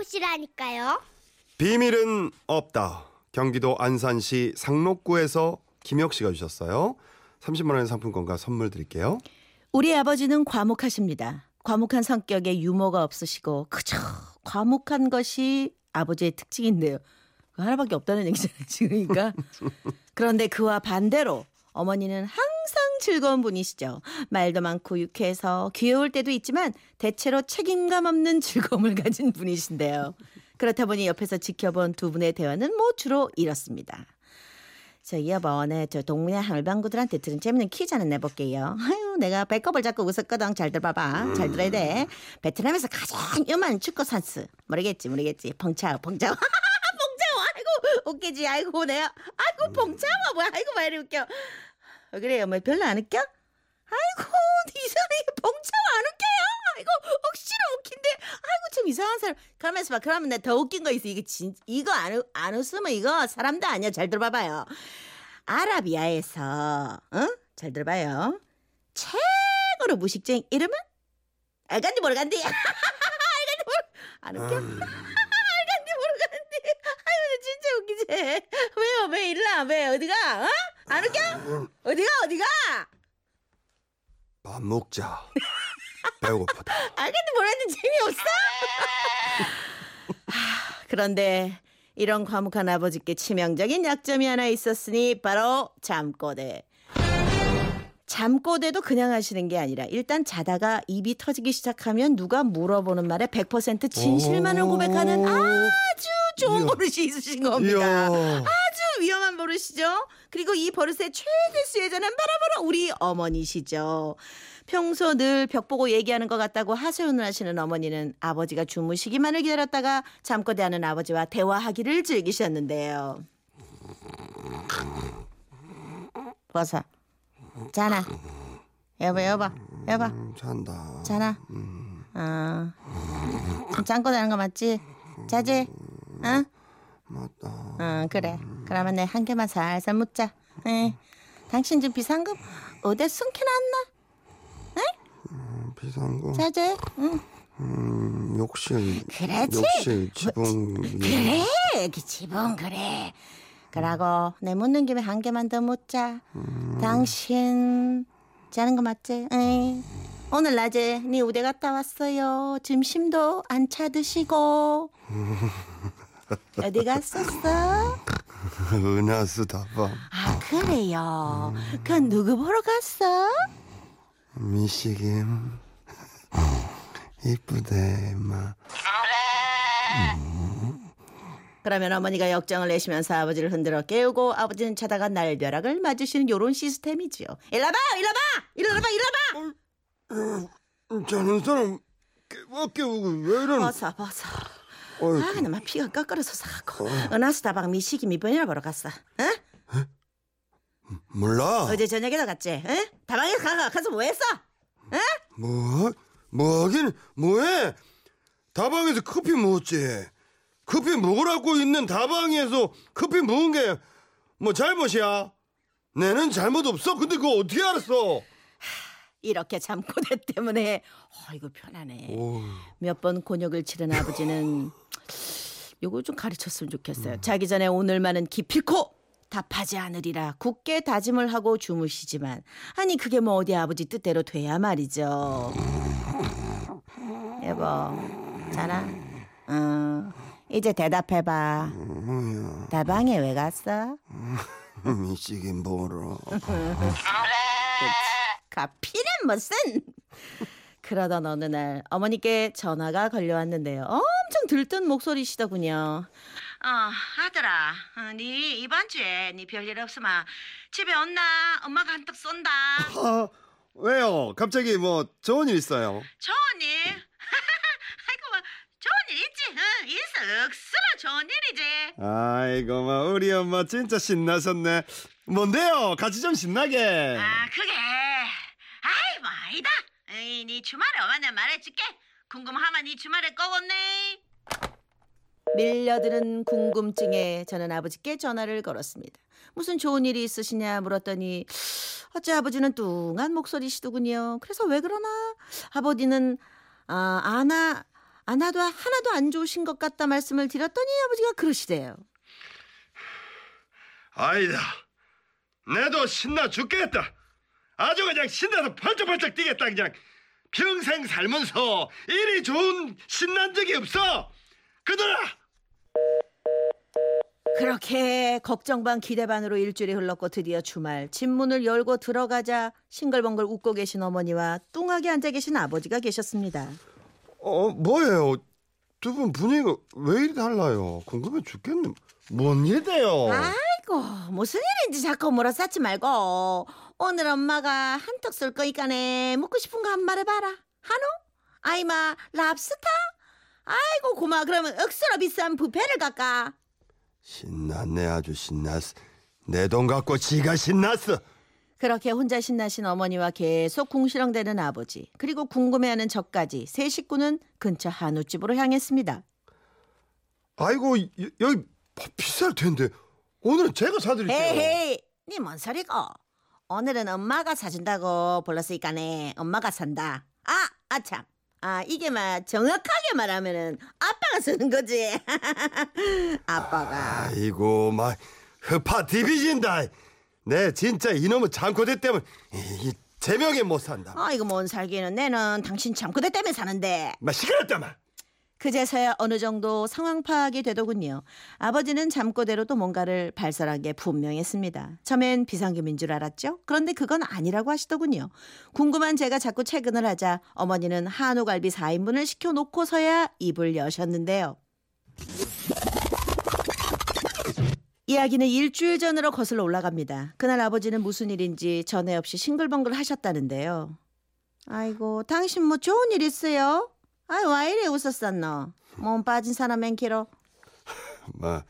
찾아보시라니까요. 비밀은 없다. 경기도 안산시 상록구에서 김혁 씨가 주셨어요. 30만 원의 상품권과 선물 드릴게요. 우리 아버지는 과묵하십니다. 과묵한 성격에 유머가 없으시고 그저 과묵한 것이 아버지의 특징인데요. 그 하나밖에 없다는 얘기잖아요, 지금 그러니까. 그런데 그와 반대로 어머니는 항상 즐거운 분이시죠. 말도 많고 유쾌해서 귀여울 때도 있지만 대체로 책임감 없는 즐거움을 가진 분이신데요. 그렇다 보니 옆에서 지켜본 두 분의 대화는 뭐 주로 이렇습니다. 저 여보, 내저 동문회 할방구들한테 들은 재밌는 퀴즈 하나 내볼게요. 아유, 내가 배꼽을 잡고 웃었거든. 잘 들어봐봐. 잘 들어야 돼. 베트남에서 가장 유명한 축구 선수. 모르겠지, 모르겠지. 펑차오, 펑차오. 웃기지. 아이고, 내가. 아이고, 펑차오, 뭐야. 아이고, 왜 이리 웃겨. 어, 그래요, 뭐 별로 안 웃겨? 아이고, 이상하게 펑차오 안 웃겨요? 아이고, 억지로 웃긴데. 아이고, 좀 이상한 사람. 가만있어 봐. 그러면 내가 더 웃긴 거 있어. 이게 진, 이거 안, 웃- 안 웃으면 이거 사람도 아니야. 잘 들어봐봐요. 아라비아에서, 어? 잘 들어봐요. 최고로 무식쟁이 이름은? 알간지 모르간디. 알간지 모르, 안 웃겨? 알간지 모르간디. 아유, 나 진짜 웃기지. 왜요? 왜 일나? 왜? 어디가? 어? 안 웃겨? 어디가? 어디가? 밥 먹자. 배고프다. 알겠는데 뭐라는지 재미없어? 하, 그런데 이런 과묵한 아버지께 치명적인 약점이 하나 있었으니 바로 잠꼬대. 잠꼬대도 그냥 하시는 게 아니라 일단 자다가 입이 터지기 시작하면 누가 물어보는 말에 100% 진실만을 오. 고백하는 아주 좋은. 버릇이 있으신 겁니다. 이야. 위험한 버릇이죠. 그리고 이 버릇의 최대 수혜자는 바로바로 우리 어머니시죠. 평소 늘 벽 보고 얘기하는 것 같다고 하소연을 하시는 어머니는 아버지가 주무시기만을 기다렸다가 잠꼬대 하는 아버지와 대화하기를 즐기셨는데요. 벗어. 자나. 여보 여보 여보 음, 잔다. 자나. 어. 지금 잠꼬대 하는 거 맞지? 자지? 응? 맞다. 응 그래. 그러면 내 한 개만 살살 묻자. 에. 당신 지금 비상금 어디 숨겨놨나? 비싼 거. 자제. 응. 음, 욕실. 그렇지. 욕실 지붕. 위에. 그래. 그 지붕 그래. 그러고 내 묻는 김에 한 개만 더 묻자. 당신 자는 거 맞지? 응. 오늘 낮에 네 우대 갔다 왔어요. 점심도 안 차 드시고. 어디 갔었어? 은하수 다방. 아 그래요. 그건 누구 보러 갔어? 미식임. 이쁘대, 마. 그러면 어머니가 역정을 내시면서 아버지를 흔들어 깨우고 아버지는 자다가 날벼락을 맞으시는 요런 시스템이지요. 일어봐, 일어봐, 일어봐, 일어봐. 자는 사람 깨워 깨우고 왜 이러는 벗어, 벗어. 아, 나막 피가 꺾어서 사고. 은하수 다방 미식이 미번이나 보러 갔어. 어? 몰라 어제 저녁에도 갔지? 어? 다방에 가, 가서 뭐 했어? 뭐? 뭐 하긴 뭐해 다방에서 커피 먹었지 커피 먹으라고 있는 다방에서 커피 먹은 게 뭐 잘못이야 내는 잘못 없어 근데 그거 어떻게 알았어 이렇게 잠꼬대 때문에 어 이거 편하네. 오, 몇번 곤욕을 치른 아버지는 요거 좀 가르쳤으면 좋겠어요. 음. 자기 전에 오늘만은 기필코 답하지 않으리라 굳게 다짐을 하고 주무시지만 아니 그게 뭐 어디 아버지 뜻대로 돼야 말이죠. 여보 자나 어, 이제 대답해봐. 다방에 왜 갔어? 미식이 뭐로 가피는 무슨? 그러던 어느 날 어머니께 전화가 걸려왔는데요. 엄청 들뜬 목소리시더군요. 어 아들아 어, 네 이번 주에 네 별일 없으면 집에 온나? 엄마가 한턱 쏜다. 아, 왜요? 갑자기 뭐 좋은 일 있어요? 좋은 일? 아이고 뭐 좋은 일 있지? 응 있어 억수로 좋은 일이지. 아이고 뭐 우리 엄마 진짜 신나셨네. 뭔데요? 같이 좀 신나게. 아 그게 아이 뭐 아니다 에이 네 주말에 오면 말해줄게 궁금하면 네 주말에 꼭 온네 밀려드는 궁금증에 저는 아버지께 전화를 걸었습니다 무슨 좋은 일이 있으시냐 물었더니 어째 아버지는 뚱한 목소리시더군요 그래서 왜 그러나 아버지는 아 아나 아 나도 하나도 안 좋으신 것 같다 말씀을 드렸더니 아버지가 그러시대요. 아니다. 내도 신나 죽겠다. 아주 그냥 신나서 펄쩍펄쩍 뛰겠다 그냥. 평생 살면서 이리 좋은 신난 적이 없어. 그들아. 그렇게 걱정 반 기대 반으로 일주일이 흘렀고 드디어 주말 집 문을 열고 들어가자 싱글벙글 웃고 계신 어머니와 뚱하게 앉아 계신 아버지가 계셨습니다. 어 뭐예요? 두 분 분위기가 왜 이리 달라요? 궁금해 죽겠네. 뭔 일이에요? 아이고 무슨 일인지 자꾸 물어싸지 말고 오늘 엄마가 한턱 쏠 거니까네 먹고 싶은 거 한 말 해봐라. 한우? 아이마 랍스터? 아이고 고마 그러면 억수로 비싼 뷔페를 갈까? 신났네 아주 신났어. 내 돈 갖고 지가 신났어. 그렇게 혼자 신나신 어머니와 계속 궁시렁대는 아버지 그리고 궁금해하는 저까지 세 식구는 근처 한우집으로 향했습니다. 아이고 여- 여기 비쌀 텐데 오늘은 제가 사드릴게요. 헤이 니뭔 소리고 오늘은 엄마가 사준다고 불렀으니까네 엄마가 산다. 아 아참 아 이게 막 정확하게 말하면은 아빠가 쓰는 거지. 아빠가 아이고 막 흡파 디비진다. 내 진짜 이놈의 잠꼬대 때문에 이, 이 제명에 못 산다. 아 이거 뭔 살기는 내는 당신 잠그대 때문에 사는데 막 시끄럽다만. 그제서야 어느 정도 상황 파악이 되더군요. 아버지는 잠꼬대로도 뭔가를 발설한 게 분명했습니다. 처음엔 비상금인 줄 알았죠. 그런데 그건 아니라고 하시더군요. 궁금한 제가 자꾸 채근을 하자 어머니는 한우갈비 4인분을 시켜놓고서야 입을 여셨는데요. 이야기는 일주일 전으로 거슬러 올라갑니다. 그날 아버지는 무슨 일인지 전에 없이 싱글벙글 하셨다는데요. 아이고, 당신 뭐 좋은 일 있어요? 아이, 와 이래 웃었었노? 몸 빠진 사람엔 길어. 뭐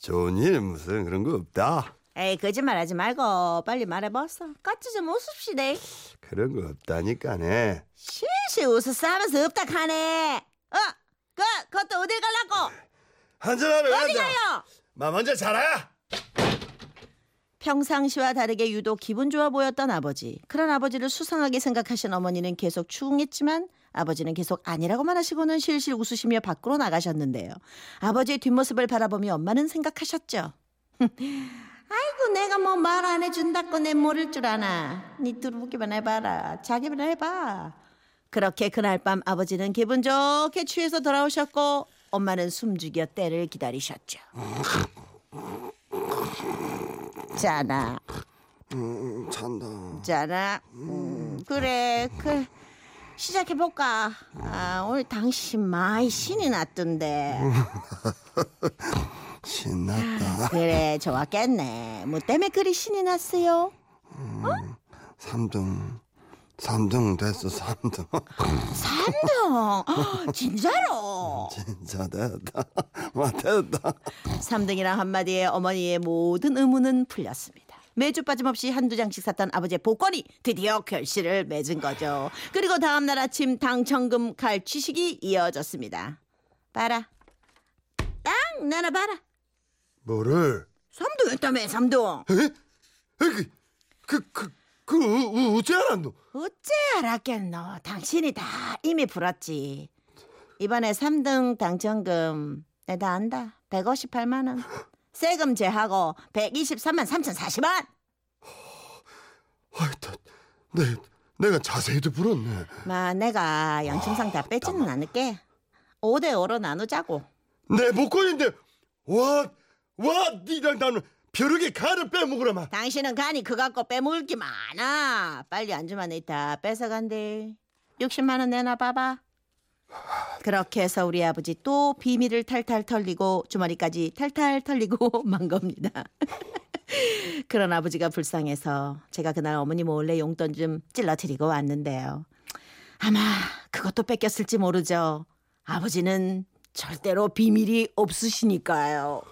좋은 일 무슨 그런 거 없다. 에이, 거짓말하지 말고 빨리 말해봤어. 같이 좀 웃읍시다. 그런 거 없다니까네. 실실 웃었으면서 없다 카네. 어, 그, 그것도 어딜 갈라고? 한잔하러 어디. 가요? 마 먼저 자라. 평상시와 다르게 유독 기분 좋아 보였던 아버지. 그런 아버지를 수상하게 생각하신 어머니는 계속 추궁했지만 아버지는 계속 아니라고만 하시고는 실실 웃으시며 밖으로 나가셨는데요. 아버지의 뒷모습을 바라보며 엄마는 생각하셨죠. 아이고 내가 뭐 말 안 해준다고 내 모를 줄 아나. 니 들어보기만 해봐라. 자기만 해봐. 그렇게 그날 밤 아버지는 기분 좋게 취해서 돌아오셨고 엄마는 숨죽여 때를 기다리셨죠. 자나. 음, 잔다. 있잖아. 음, 그래, 그 시작해 볼까. 아, 오늘 당신 많이 신이 났던데. 신났다. 그래, 좋았겠네. 뭐 때문에 그리 신이 났어요? 삼등삼등 됐어 삼등 삼등 진짜로. 진짜 됐다. 마 됐다. 삼등이란 한마디에 어머니의 모든 의문은 풀렸습니다. 매주 빠짐없이 한두 장씩 샀던 아버지의 복권이 드디어 결실을 맺은 거죠. 그리고 다음날 아침 당첨금 갈취식이 이어졌습니다. 봐라. 딱 내놔봐라. 뭐를? 삼등 했다며 삼등. 에? 에? 그, 그, 그, 그, 어, 어째 알았노? 어째 알았겠노. 당신이 다 이미 풀었지. 이번에 삼등 당첨금 내 다 안다. 158만 원. 세금 제하고 123만 3,040원. 아이, 다, 내, 내가 자세히도 불었네. 마 내가 양심상 다 뺏지는 않을게. 5대 5로 나누자고. 내 복권인데, 와, 와, 니랑 나는 벼룩의 간을 빼먹으라마. 당신은 간이 그거 갖고 빼먹을 게 많아. 빨리 안주만 있다 뺏어간대. 60만 원 내놔 봐봐. 그렇게 해서 우리 아버지 또 비밀을 탈탈 털리고 주머니까지 탈탈 털리고 만 겁니다. 그런 아버지가 불쌍해서 제가 그날 어머니 몰래 용돈 좀 찔러드리고 왔는데요. 아마 그것도 뺏겼을지 모르죠. 아버지는 절대로 비밀이 없으시니까요.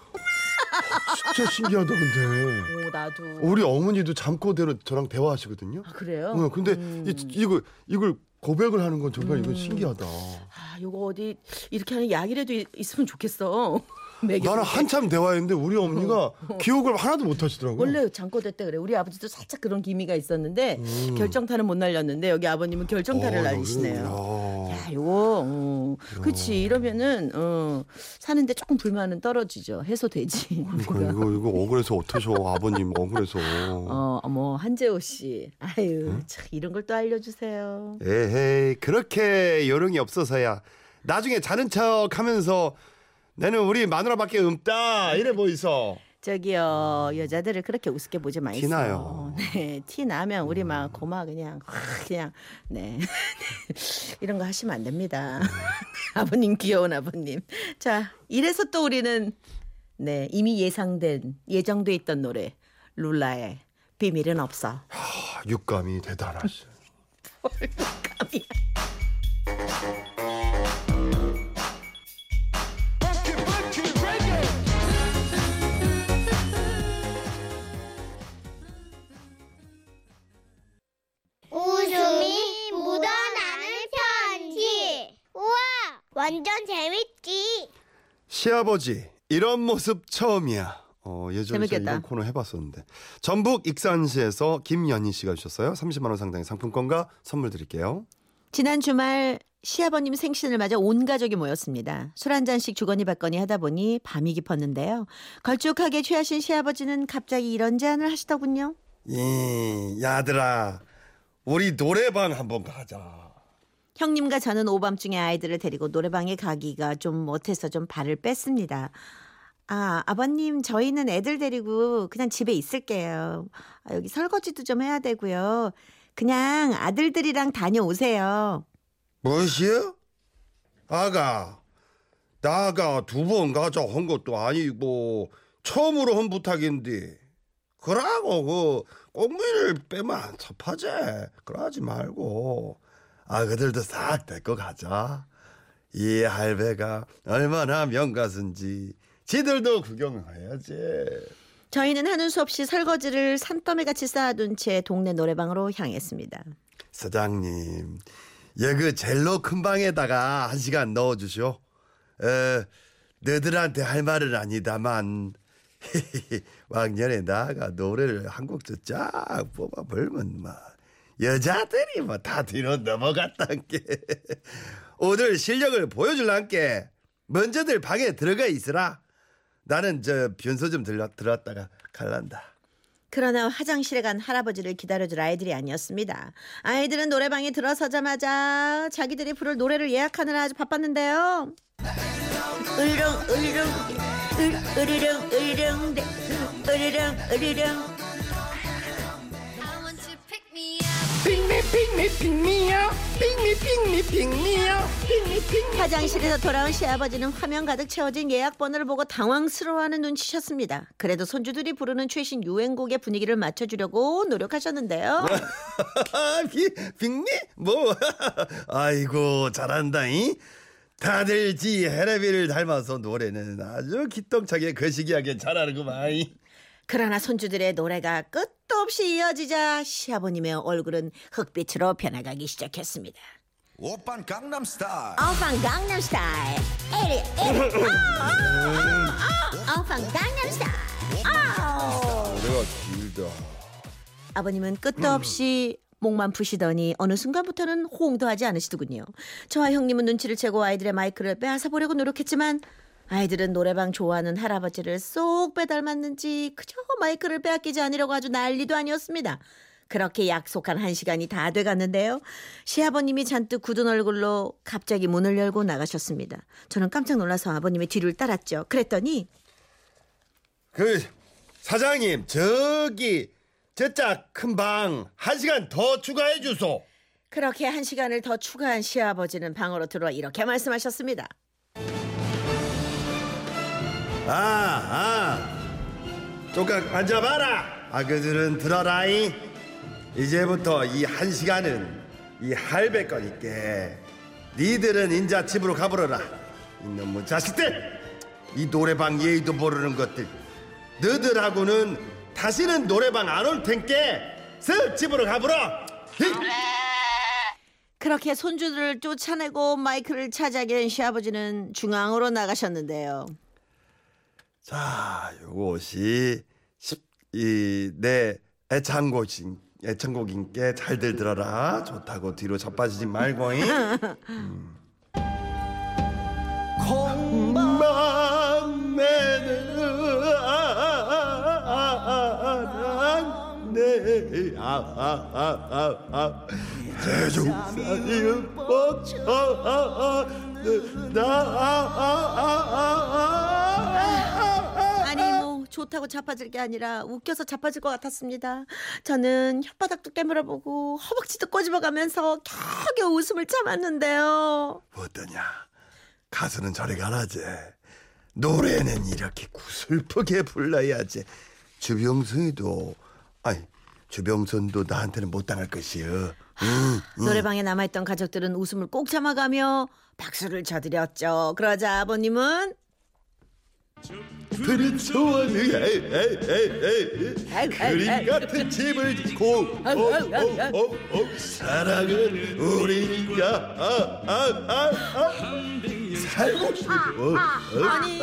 진짜 신기하다, 근데. 오 나도. 우리 어머니도 잠꼬대로 저랑 대화하시거든요. 아, 그래요? 어, 근데 음. 이, 이걸, 이걸 고백을 하는 건 정말 이건 신기하다. 아, 요거 어디 이렇게 하는 약이라도 있- 있으면 좋겠어. 나는 때. 한참 대화했는데 우리 어머니가 기억을 하나도 못 하시더라고요. 원래 장꼬대 때 그래. 우리 아버지도 살짝 그런 기미가 있었는데 결정타는 못 날렸는데 여기 아버님은 결정타를 음. 어, 날리시네요. 야. 야, 요거 어, 그치 이러면은 어, 사는데 조금 불만은 떨어지죠. 해소되지. 이거 이거 이거 억울해서 어떠셔 아버님 억울해서. 어, 어머 한재호 씨, 아유 참 이런 걸 또 알려주세요. 에헤이 그렇게 요령이 없어서야 나중에 자는 척 하면서 나는 우리 마누라밖에 없다 이래 보이소. 저기요 여자들을 그렇게 우습게 보지 마이소. 티나요. 네, 티 나면 우리 막 고마 그냥 확 그냥 네 이런 거 하시면 안 됩니다. 아버님 귀여운 아버님. 자 이래서 또 우리는 네 이미 예상된 예정돼 있던 노래 룰라의 비밀은 없어. 아, 육감이 대단하시. 감이야. 완전 재밌지. 시아버지 이런 모습 처음이야. 어, 예전에 재밌겠다. 이런 코너 해봤었는데 전북 익산시에서 김연희 씨가 주셨어요. 30만 원 상당의 상품권과 선물 드릴게요. 지난 주말 시아버님 생신을 맞아 온 가족이 모였습니다. 술 한 잔씩 주거니 받거니 하다 보니 밤이 깊었는데요. 걸쭉하게 취하신 시아버지는 갑자기 이런 제안을 하시더군요. 이 야들아 우리 노래방 한번 가자. 형님과 저는 오밤중에 아이들을 데리고 노래방에 가기가 좀 못해서 좀 발을 뺐습니다. 아, 아버님, 저희는 애들 데리고 그냥 집에 있을게요. 아, 여기 설거지도 좀 해야 되고요. 그냥 아들들이랑 다녀오세요. 무엇이요? 아가 나가 두 번 가자 한 것도 아니고 처음으로 한 부탁인데 그러고 그 꽁무니를 빼면 안 섭하지 그러지 말고 아 그들도 싹 데리고 가자. 이 할배가 얼마나 명가순지 지들도 구경해야지. 저희는 하는 수 없이 설거지를 산더미 같이 쌓아둔 채 동네 노래방으로 향했습니다. 사장님 여기 젤로 큰 방에다가 한 시간 넣어주쇼 에, 너들한테 할 말은 아니다만. 왕년에 나가 노래를 한 곡도 쫙 뽑아 벌면 뭐 여자들이 뭐 다 뒤로 넘어갔단 게 오늘 실력을 보여줄란 게 먼저들 방에 들어가 있으라. 나는 저 변소 좀 들러, 들었다가 갈란다. 그러나 화장실에 간 할아버지를 기다려줄 아이들이 아니었습니다. 아이들은 노래방에 들어서자마자 자기들이 부를 노래를 예약하느라 아주 바빴는데요. 으르릉 으르릉 으- 으르릉 으르릉 네, 으르릉 으르 릉 화장실에서 돌아온 시아버지는 화면 가득 채워진 예약 번호를 보고 당황스러워하는 눈치셨습니다. 그래도 손주들이 부르는 최신 유행곡의 분위기를 맞춰주려고 노력하셨는데요. 비, 빅미? 뭐? 아이고 잘한다잉. 다들 지 헤레비를 닮아서 노래는 아주 기똥차게 거시기하게 잘하는구만. 그러나 손주들의 노래가 끝 도 없이 이어지자 시아버님의 얼굴은 흑빛으로 변해가기 시작했습니다. 오빤 강남스타일 오빤 강남스타일. 에리, 에리. 오빤 강남스타일. 아. 노래가 길다. 아버님은 끝도 없이 목만 푸시더니 어느 순간부터는 호응도 하지 않으시더군요. 저와 형님은 눈치를 채고 아이들의 마이크를 빼앗아 보려고 노력했지만 아이들은 노래방 좋아하는 할아버지를 쏙 빼닮았는지 그저 마이크를 빼앗기지 않으려고 아주 난리도 아니었습니다. 그렇게 약속한 한 시간이 다 돼갔는데요. 시아버님이 잔뜩 굳은 얼굴로 갑자기 문을 열고 나가셨습니다. 저는 깜짝 놀라서 아버님의 뒤를 따랐죠. 그랬더니 그 사장님 저기 저짝 큰 방 한 시간 더 추가해 주소. 그렇게 한 시간을 더 추가한 시아버지는 방으로 들어와 이렇게 말씀하셨습니다. 아, 아. 조각 앉아봐라. 아그들은 들어라이. 이제부터 이 한 시간은 이 할배 거니께 니들은 인자 집으로 가버려라. 이놈의 자식들. 이 노래방 예의도 모르는 것들. 너들하고는 다시는 노래방 안 올 텐께 쓱 집으로 가버려. 히! 그렇게 손주들을 쫓아내고 마이크를 차지하게 된 시아버지는 중앙으로 나가셨는데요. 자, 요것이 이내 애창곡인 애창곡인께 잘들 들어라. 좋다고 뒤로 자빠지지 말고. 잉? 음. 막내는 아아아아아 세종사이은 나 아니 뭐 좋다고 자빠질 게 아니라 웃겨서 자빠질 것 같았습니다. 저는 혓바닥도 깨물어보고 허벅지도 꼬집어가면서 겨우겨우 웃음을 참았는데요. 어떠냐 가수는 저리 가라지 노래는 이렇게 구슬프게 불러야지 주병선이도 아니 주병선도 나한테는 못 당할 것이여 응, 노래방에 남아있던 가족들은 웃음을 꼭 참아가며 박수를 쳐드렸죠. 그러자 아버님은 에이, 그림. 같은 집을 짓고 어, 어, 어, 어, 사랑은 우리가 아, 아, 아, 아. 살고 싶어 어, 아니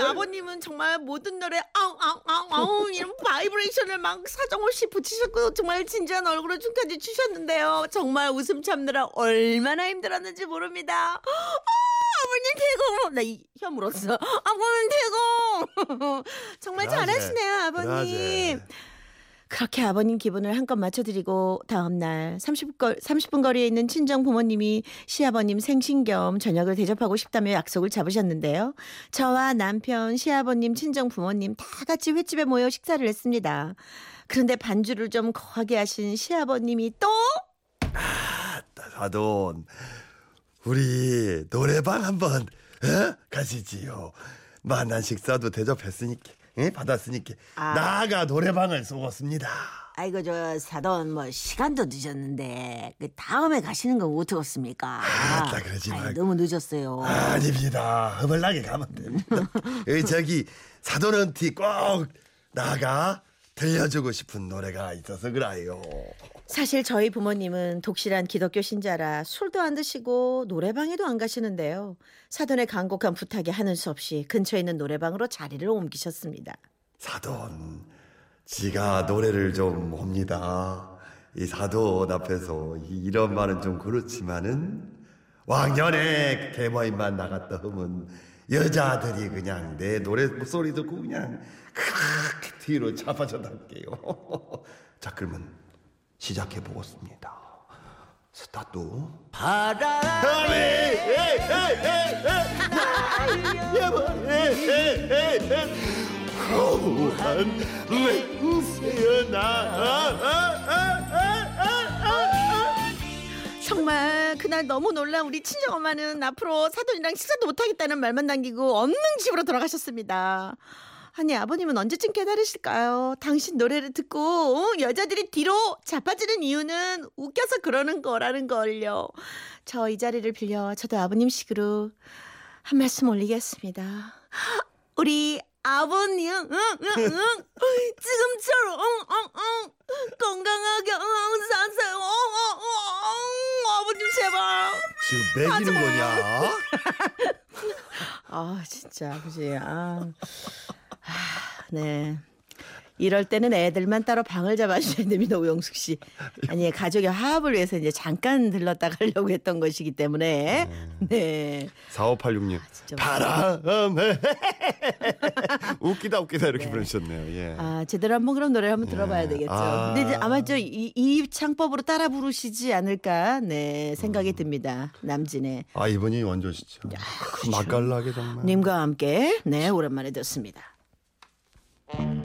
아버님은 정말 모든 노래 아웅아웅아웅 이런 바이브레이션을 막 사정없이 붙이셨고 정말 진지한 얼굴로 춤까지 추셨는데요. 정말 웃음 참느라 얼마나 힘들었는지 모릅니다. 아, 아버님 대공 나혀 물었어. 아버님 대공 정말 그러지, 잘하시네요 아버님. 그러지. 그렇게 아버님 기분을 한껏 맞춰드리고 다음날 30분, 30분 거리에 있는 친정 부모님이 시아버님 생신 겸 저녁을 대접하고 싶다며 약속을 잡으셨는데요. 저와 남편, 시아버님, 친정 부모님 다 같이 횟집에 모여 식사를 했습니다. 그런데 반주를 좀 거하게 하신 시아버님이 또 사돈 우리 노래방 한번 어? 가시지요 만난 식사도 대접했으니까 예? 받았으니까 아. 나가 노래방을 쏘겠습니다 아이고 저 사돈 뭐 시간도 늦었는데 그 다음에 가시는 건 어떻겠습니까? 아따, 그러지 아이, 말고. 너무 늦었어요. 아닙니다 허벌나게 가면 됩니다 의 저기 사돈한테 꼭 나가 들려주고 싶은 노래가 있어서 그래요 사실 저희 부모님은 독실한 기독교 신자라 술도 안 드시고 노래방에도 안 가시는데요. 사돈의 간곡한 부탁에 하는 수 없이 근처에 있는 노래방으로 자리를 옮기셨습니다. 사돈, 지가 노래를 좀 옵니다. 이 사돈 앞에서 이- 이런 말은 좀 그렇지만은 왕년에 개모임만 나갔다 하면 여자들이 그냥 내 노래 목소리 듣고 그냥 그렇게 뒤로 자빠져달게요. 자 그러면 시작해 보겠습니다. 스타트. 바람이 허무한 맹세나 정말 그날 너무 놀란 우리 친정 엄마는 앞으로 사돈이랑 식사도 못하겠다는 말만 남기고 없는 집으로 돌아가셨습니다. 아니 아버님은 언제쯤 깨달으실까요? 당신 노래를 듣고 어? 여자들이 뒤로 자빠지는 이유는 웃겨서 그러는 거라는 걸요. 저 이 자리를 빌려 저도 아버님식으로 한 말씀 올리겠습니다. 우리 아버님, 응, 응, 응, 지금처럼, 응, 응, 응, 건강하게, 응, 응, 사세요, 응, 응, 응, 아버님 제발. 지금 매기는 거냐? 아 진짜 아버지, 아, 아, 네. 이럴 때는 애들만 따로 방을 잡아주셔야 됩니다, 오영숙 씨. 아니, 가족의 화합을 위해서 이제 잠깐 들렀다 가려고 했던 것이기 때문에. 네. 4586님 진짜 바람에 웃기다 웃기다 이렇게 부르셨네요. 예. 아, 제대로 한번 그럼 노래 한번 들어봐야 되겠죠. 아. 근데 아마 저 이 이 창법으로 따라 부르시지 않을까, 네, 생각이 듭니다. 남진의. 아 이분이 원조시죠. 그 맛깔나게 정말. 님과 함께, 네, 오랜만에 듣습니다. Thank you.